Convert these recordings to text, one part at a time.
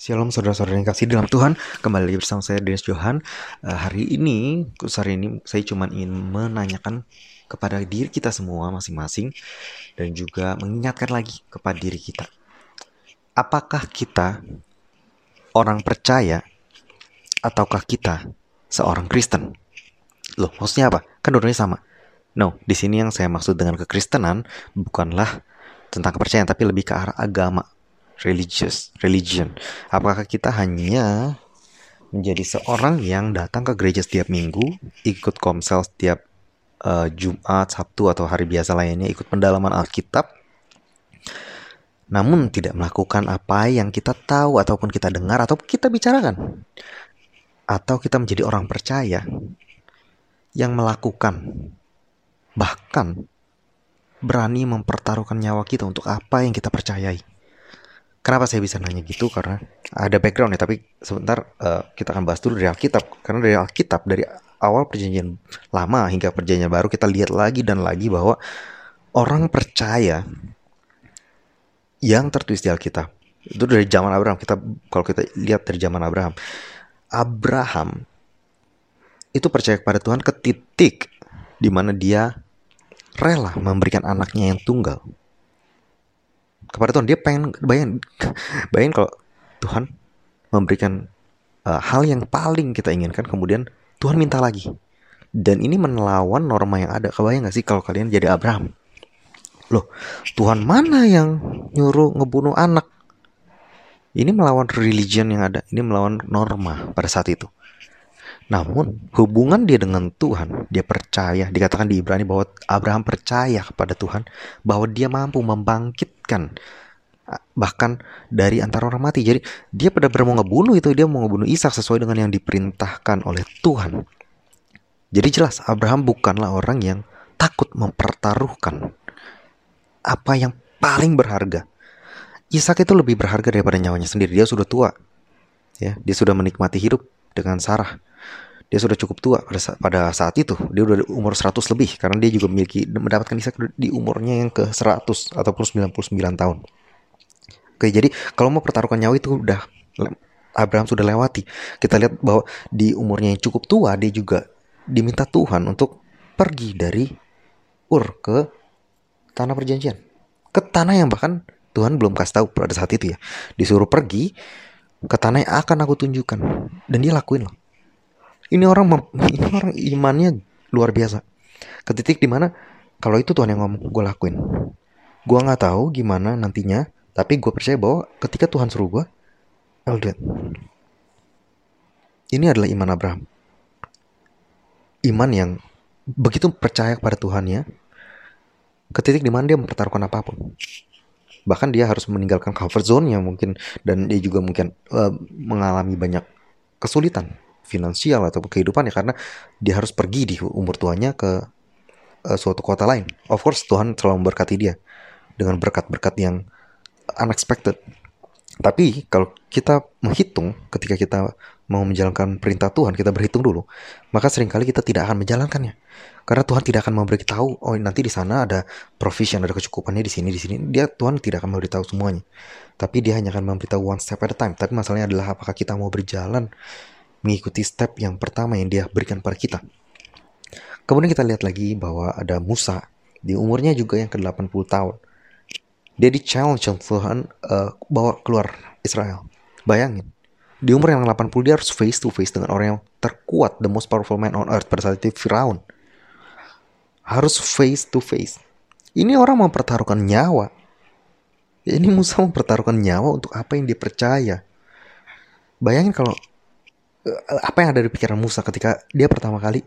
Shalom saudara-saudara yang kasih dalam Tuhan. Kembali lagi bersama saya Dennis Johan. Uh, Hari ini, khusus hari ini Saya cuma ingin menanyakan kepada diri kita semua masing-masing Dan juga mengingatkan lagi kepada diri kita. Apakah kita orang percaya Ataukah kita seorang Kristen? Loh, maksudnya apa? Kan dua sama. No, di sini yang saya maksud dengan kekristenan Bukanlah tentang kepercayaan Tapi lebih ke arah agama religious religion. Apakah kita hanya menjadi seorang yang datang ke gereja setiap minggu ikut komsel setiap uh, Jumat Sabtu atau hari biasa lainnya ikut pendalaman Alkitab? Namun tidak melakukan apa yang kita tahu ataupun kita dengar atau kita bicarakan. Atau kita menjadi orang percaya yang melakukan. Bahkan berani mempertaruhkan nyawa kita untuk apa yang kita percayai Kenapa saya bisa nanya gitu? Karena ada background ya, tapi sebentar uh, kita akan bahas dulu dari Alkitab. Karena dari Alkitab, dari awal perjanjian lama hingga perjanjian baru, kita lihat lagi dan lagi bahwa orang percaya yang tertulis di Alkitab itu dari zaman Abraham. Kita kalau kita lihat dari zaman Abraham, Abraham itu percaya kepada Tuhan ke titik di mana dia rela memberikan anaknya yang tunggal kepada Tuhan. Dia pengen bayang bayangin kalau Tuhan memberikan uh, hal yang paling kita inginkan kemudian Tuhan minta lagi. Dan ini melawan norma yang ada. Kebayang gak sih kalau kalian jadi Abraham? Loh Tuhan mana yang nyuruh ngebunuh anak? Ini melawan religion yang ada. Ini melawan norma pada saat itu. Namun hubungan dia dengan Tuhan, dia percaya, dikatakan di Ibrani bahwa Abraham percaya kepada Tuhan bahwa dia mampu bahkan dari antara orang mati. Jadi dia pada mau ngebunuh itu dia mau ngebunuh Ishak sesuai dengan yang diperintahkan oleh Tuhan. Jadi jelas Abraham bukanlah orang yang takut mempertaruhkan apa yang paling berharga. Ishak itu lebih berharga daripada nyawanya sendiri. Dia sudah tua. Ya, dia sudah menikmati hidup dengan Sarah dia sudah cukup tua pada saat, pada saat itu. Dia udah umur 100 lebih karena dia juga memiliki mendapatkan Ishak di umurnya yang ke 100 ataupun 99 tahun. Oke, jadi kalau mau pertaruhkan nyawa itu udah Abraham sudah lewati. Kita lihat bahwa di umurnya yang cukup tua dia juga diminta Tuhan untuk pergi dari Ur ke tanah perjanjian. Ke tanah yang bahkan Tuhan belum kasih tahu pada saat itu ya. Disuruh pergi ke tanah yang akan aku tunjukkan. Dan dia lakuin loh ini orang ini orang imannya luar biasa. Ke titik di mana kalau itu Tuhan yang ngomong, gue lakuin. Gue nggak tahu gimana nantinya, tapi gue percaya bahwa ketika Tuhan suruh gue, I'll do. Ini adalah iman Abraham. Iman yang begitu percaya kepada Tuhan ya, ke titik di mana dia mempertaruhkan apa pun. Bahkan dia harus meninggalkan comfort zone yang mungkin dan dia juga mungkin uh, mengalami banyak kesulitan finansial atau kehidupan ya karena dia harus pergi di umur tuanya ke uh, suatu kota lain. Of course Tuhan selalu memberkati dia dengan berkat-berkat yang unexpected. Tapi kalau kita menghitung ketika kita mau menjalankan perintah Tuhan, kita berhitung dulu, maka sering kali kita tidak akan menjalankannya. Karena Tuhan tidak akan memberitahu, oh nanti di sana ada provision, ada kecukupannya di sini, di sini. Dia Tuhan tidak akan memberitahu semuanya. Tapi dia hanya akan memberitahu one step at a time. Tapi masalahnya adalah apakah kita mau berjalan mengikuti step yang pertama yang dia berikan pada kita. Kemudian kita lihat lagi bahwa ada Musa di umurnya juga yang ke-80 tahun. Dia di challenge Tuhan uh, bawa keluar Israel. Bayangin, di umur yang 80 dia harus face to face dengan orang yang terkuat, the most powerful man on earth pada saat itu Firaun. Harus face to face. Ini orang mempertaruhkan nyawa. Ini Musa mempertaruhkan nyawa untuk apa yang dia percaya. Bayangin kalau apa yang ada di pikiran Musa ketika dia pertama kali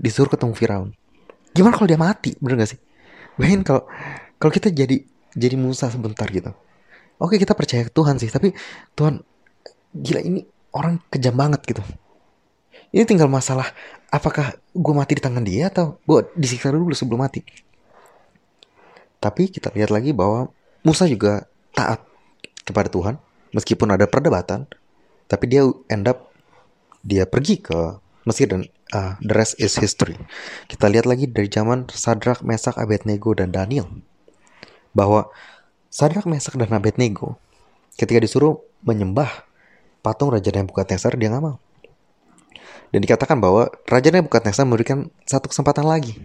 disuruh ketemu Firaun. Gimana kalau dia mati? Bener gak sih? Bayangin kalau kalau kita jadi jadi Musa sebentar gitu. Oke kita percaya ke Tuhan sih, tapi Tuhan gila ini orang kejam banget gitu. Ini tinggal masalah apakah gue mati di tangan dia atau gue disiksa dulu sebelum mati. Tapi kita lihat lagi bahwa Musa juga taat kepada Tuhan meskipun ada perdebatan, tapi dia end up dia pergi ke Mesir dan uh, the rest is history. Kita lihat lagi dari zaman Sadrak, Mesak, Abednego dan Daniel bahwa Sadrak, Mesak dan Abednego ketika disuruh menyembah patung Raja Nebukadnezar dia nggak mau. Dan dikatakan bahwa Raja Nebukadnezar memberikan satu kesempatan lagi.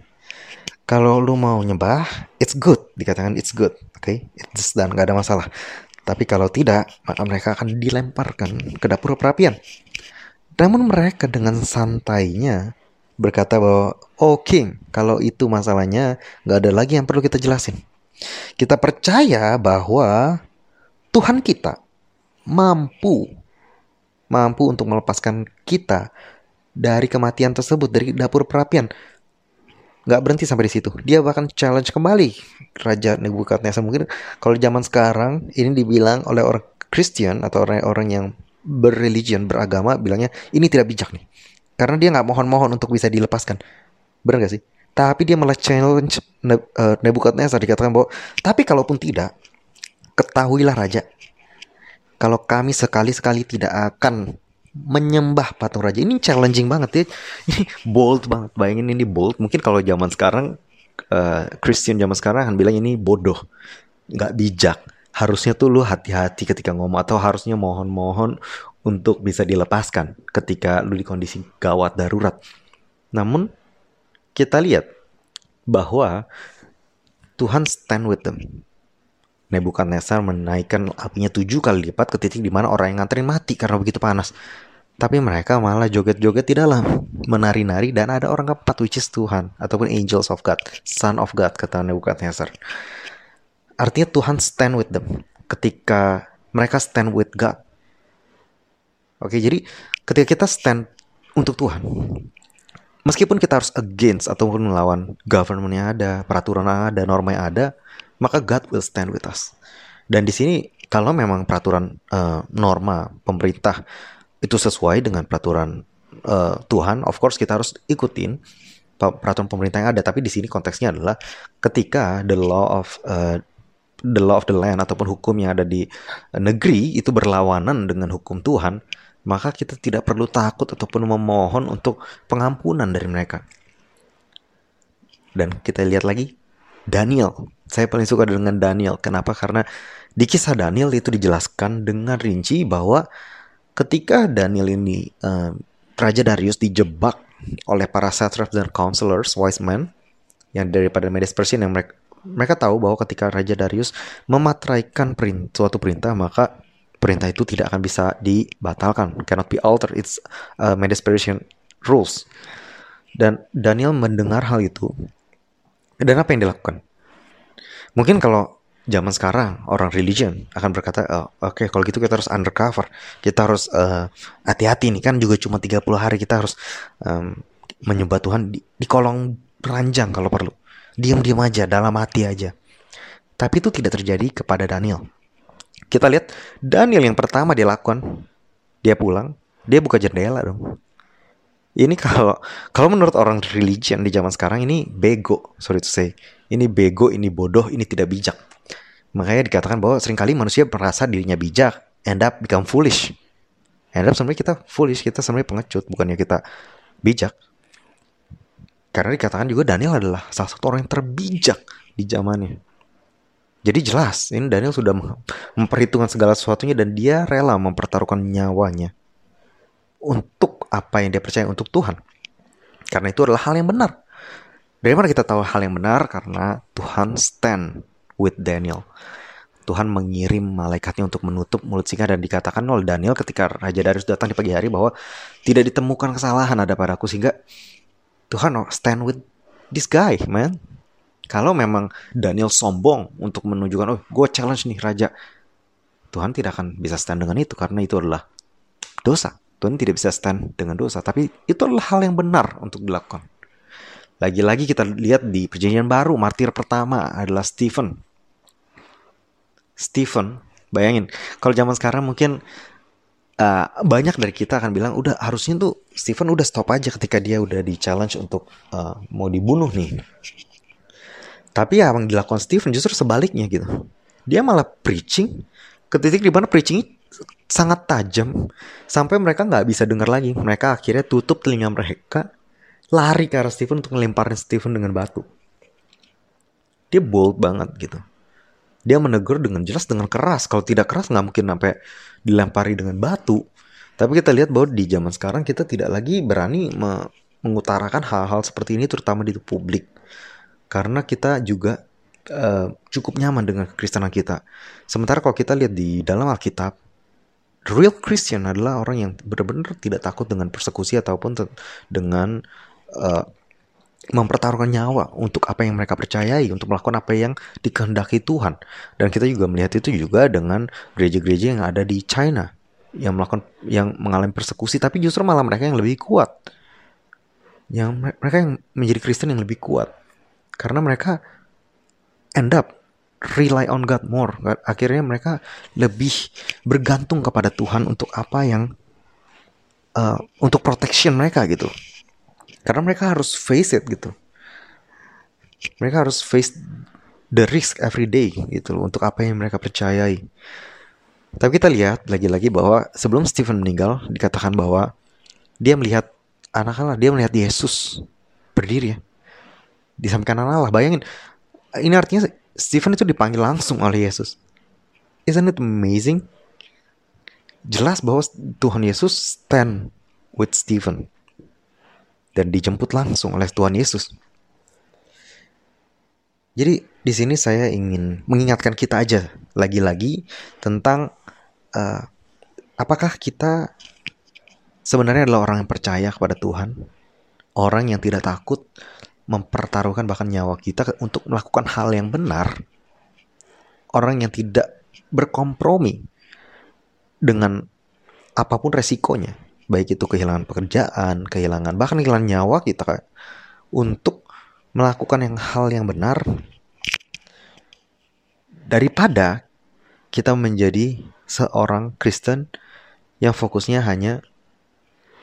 Kalau lu mau nyembah, it's good. Dikatakan it's good. Oke, okay? it's done. Gak ada masalah. Tapi kalau tidak, maka mereka akan dilemparkan ke dapur perapian. Namun mereka dengan santainya berkata bahwa, oh king, kalau itu masalahnya, gak ada lagi yang perlu kita jelasin. Kita percaya bahwa Tuhan kita mampu mampu untuk melepaskan kita dari kematian tersebut dari dapur perapian. Gak berhenti sampai di situ. Dia bahkan challenge kembali Raja Nebukadnezar. Mungkin kalau zaman sekarang ini dibilang oleh orang Kristen atau orang-orang yang berreligion, beragama, bilangnya ini tidak bijak nih. Karena dia nggak mohon-mohon untuk bisa dilepaskan. Benar gak sih? Tapi dia malah challenge eh, Nebukadnezar dikatakan bahwa tapi kalaupun tidak, ketahuilah raja, kalau kami sekali-sekali tidak akan menyembah patung raja ini challenging banget ya ini bold banget bayangin ini bold mungkin kalau zaman sekarang uh, Christian zaman sekarang akan bilang ini bodoh nggak bijak harusnya tuh lu hati-hati ketika ngomong atau harusnya mohon-mohon untuk bisa dilepaskan ketika lu di kondisi gawat darurat namun kita lihat bahwa Tuhan stand with them. Nebukadnezar menaikkan apinya tujuh kali lipat ke titik di mana orang yang nganterin mati karena begitu panas. Tapi mereka malah joget-joget di dalam, menari-nari dan ada orang keempat which is Tuhan ataupun angels of God, son of God kata Nebukadnezar. Artinya Tuhan stand with them ketika mereka stand with God. Oke, jadi ketika kita stand untuk Tuhan, meskipun kita harus against ataupun melawan government yang ada, peraturan yang ada, norma yang ada, maka God will stand with us. Dan di sini kalau memang peraturan uh, norma pemerintah itu sesuai dengan peraturan uh, Tuhan, of course kita harus ikutin peraturan pemerintah yang ada. Tapi di sini konteksnya adalah ketika the law of uh, the law of the land ataupun hukum yang ada di negeri itu berlawanan dengan hukum Tuhan, maka kita tidak perlu takut ataupun memohon untuk pengampunan dari mereka. Dan kita lihat lagi Daniel. Saya paling suka dengan Daniel. Kenapa? Karena di kisah Daniel itu dijelaskan dengan rinci bahwa ketika Daniel ini uh, Raja Darius dijebak oleh para satraps dan counselors, wise men yang daripada Medes Persia yang mereka mereka tahu bahwa ketika Raja Darius mematraikan perint, suatu perintah maka perintah itu tidak akan bisa dibatalkan, cannot be altered. It's uh, my desperation rules. Dan Daniel mendengar hal itu. Dan apa yang dilakukan? Mungkin kalau zaman sekarang orang religion akan berkata, oh, oke okay, kalau gitu kita harus undercover, kita harus uh, hati-hati nih kan juga cuma 30 hari kita harus um, menyembah Tuhan di, di kolong ranjang kalau perlu. Diam-diam aja, dalam hati aja. Tapi itu tidak terjadi kepada Daniel. Kita lihat Daniel yang pertama dia lakukan, dia pulang, dia buka jendela dong. Ini kalau kalau menurut orang religion di zaman sekarang ini bego, sorry to say. Ini bego, ini bodoh, ini tidak bijak. Makanya dikatakan bahwa sering kali manusia merasa dirinya bijak, end up become foolish. End up sebenarnya kita foolish, kita sebenarnya pengecut, bukannya kita bijak. Karena dikatakan juga Daniel adalah salah satu orang yang terbijak di zamannya. Jadi jelas, ini Daniel sudah memperhitungkan segala sesuatunya dan dia rela mempertaruhkan nyawanya untuk apa yang dia percaya untuk Tuhan. Karena itu adalah hal yang benar. Dari mana kita tahu hal yang benar? Karena Tuhan stand with Daniel. Tuhan mengirim malaikatnya untuk menutup mulut singa dan dikatakan oleh Daniel ketika Raja Darius datang di pagi hari bahwa tidak ditemukan kesalahan ada padaku sehingga Tuhan stand with this guy, man. Kalau memang Daniel sombong untuk menunjukkan, oh gue challenge nih raja. Tuhan tidak akan bisa stand dengan itu karena itu adalah dosa. Tuhan tidak bisa stand dengan dosa. Tapi itu adalah hal yang benar untuk dilakukan. Lagi-lagi kita lihat di perjanjian baru, martir pertama adalah Stephen. Stephen, bayangin, kalau zaman sekarang mungkin uh, banyak dari kita akan bilang, udah harusnya tuh Stephen udah stop aja ketika dia udah di challenge untuk uh, mau dibunuh nih. Tapi ya yang dilakukan Stephen justru sebaliknya gitu. Dia malah preaching ke titik di mana preaching sangat tajam sampai mereka nggak bisa dengar lagi. Mereka akhirnya tutup telinga mereka, lari ke arah Stephen untuk ngelemparin Stephen dengan batu. Dia bold banget gitu. Dia menegur dengan jelas dengan keras. Kalau tidak keras nggak mungkin sampai dilempari dengan batu. Tapi kita lihat bahwa di zaman sekarang kita tidak lagi berani me mengutarakan hal-hal seperti ini terutama di publik. Karena kita juga uh, cukup nyaman dengan kekristenan kita. Sementara kalau kita lihat di dalam Alkitab, real Christian adalah orang yang benar-benar tidak takut dengan persekusi ataupun dengan uh, mempertaruhkan nyawa untuk apa yang mereka percayai, untuk melakukan apa yang dikehendaki Tuhan. Dan kita juga melihat itu juga dengan gereja-gereja yang ada di China yang melakukan yang mengalami persekusi tapi justru malah mereka yang lebih kuat. Yang mereka yang menjadi Kristen yang lebih kuat. Karena mereka end up rely on God more. Akhirnya mereka lebih bergantung kepada Tuhan untuk apa yang uh, untuk protection mereka gitu. Karena mereka harus face it gitu. Mereka harus face the risk every day gitu loh untuk apa yang mereka percayai. Tapi kita lihat lagi-lagi bahwa sebelum Stephen meninggal dikatakan bahwa dia melihat anak Allah, dia melihat Yesus berdiri ya di samping kanan Allah. Bayangin, ini artinya Stephen itu dipanggil langsung oleh Yesus. Isn't it amazing? Jelas bahwa Tuhan Yesus stand with Stephen dan dijemput langsung oleh Tuhan Yesus. Jadi di sini saya ingin mengingatkan kita aja lagi-lagi tentang uh, apakah kita sebenarnya adalah orang yang percaya kepada Tuhan, orang yang tidak takut mempertaruhkan bahkan nyawa kita untuk melakukan hal yang benar, orang yang tidak berkompromi dengan apa pun resikonya baik itu kehilangan pekerjaan, kehilangan bahkan kehilangan nyawa kita untuk melakukan yang hal yang benar daripada kita menjadi seorang Kristen yang fokusnya hanya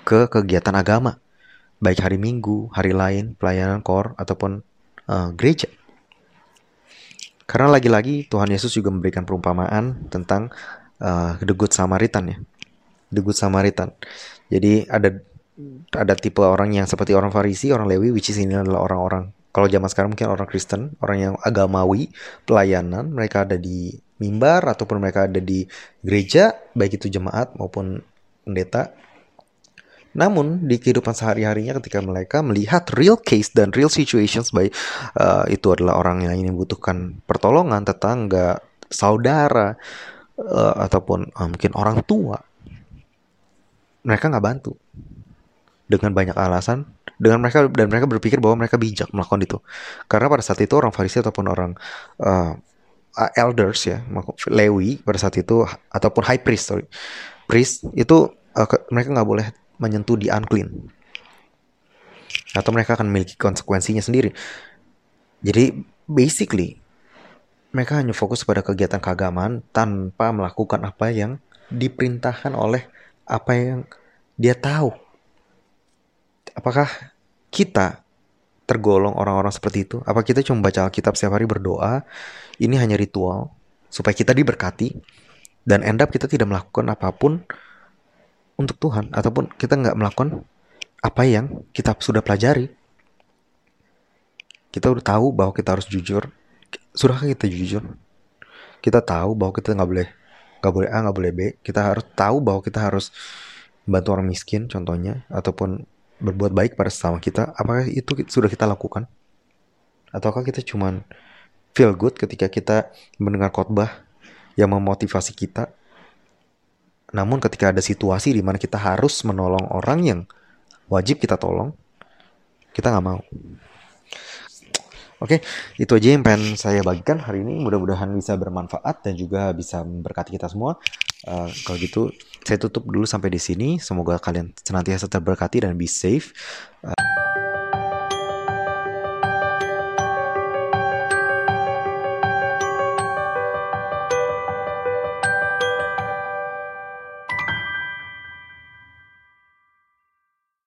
ke kegiatan agama, baik hari Minggu, hari lain, pelayanan kor ataupun uh, gereja. Karena lagi-lagi Tuhan Yesus juga memberikan perumpamaan tentang uh, the good Samaritan ya. The good Samaritan. Jadi ada ada tipe orang yang seperti orang Farisi, orang Lewi, which is ini adalah orang-orang kalau zaman sekarang mungkin orang Kristen, orang yang agamawi, pelayanan, mereka ada di mimbar ataupun mereka ada di gereja, baik itu jemaat maupun pendeta. Namun di kehidupan sehari-harinya ketika mereka melihat real case dan real situations baik uh, itu adalah orang yang ingin membutuhkan pertolongan, tetangga, saudara, uh, ataupun uh, mungkin orang tua, mereka nggak bantu. Dengan banyak alasan dengan mereka dan mereka berpikir bahwa mereka bijak melakukan itu. Karena pada saat itu orang Farisi ataupun orang uh, elders ya Lewi pada saat itu ataupun high priest sorry. Priest itu uh, ke, mereka nggak boleh menyentuh di unclean. Atau mereka akan memiliki konsekuensinya sendiri. Jadi basically mereka hanya fokus pada kegiatan keagamaan tanpa melakukan apa yang diperintahkan oleh apa yang dia tahu. Apakah kita tergolong orang-orang seperti itu? Apa kita cuma baca Alkitab setiap hari berdoa? Ini hanya ritual supaya kita diberkati dan end up kita tidak melakukan apa pun untuk Tuhan ataupun kita nggak melakukan apa yang kita sudah pelajari. Kita udah tahu bahwa kita harus jujur. Sudahkah kita jujur? Kita tahu bahwa kita nggak boleh nggak boleh A nggak boleh B. Kita harus tahu bahwa kita harus bantu orang miskin contohnya ataupun berbuat baik pada sesama kita. Apakah itu sudah kita lakukan? Ataukah kita cuman feel good ketika kita mendengar khotbah yang memotivasi kita? Namun ketika ada situasi di mana kita harus menolong orang yang wajib kita tolong kita nggak mau Oke, itu aja yang pengen saya bagikan hari ini. Mudah-mudahan bisa bermanfaat dan juga bisa memberkati kita semua. Uh, kalau gitu, saya tutup dulu sampai di sini. Semoga kalian senantiasa terberkati dan be safe. Uh,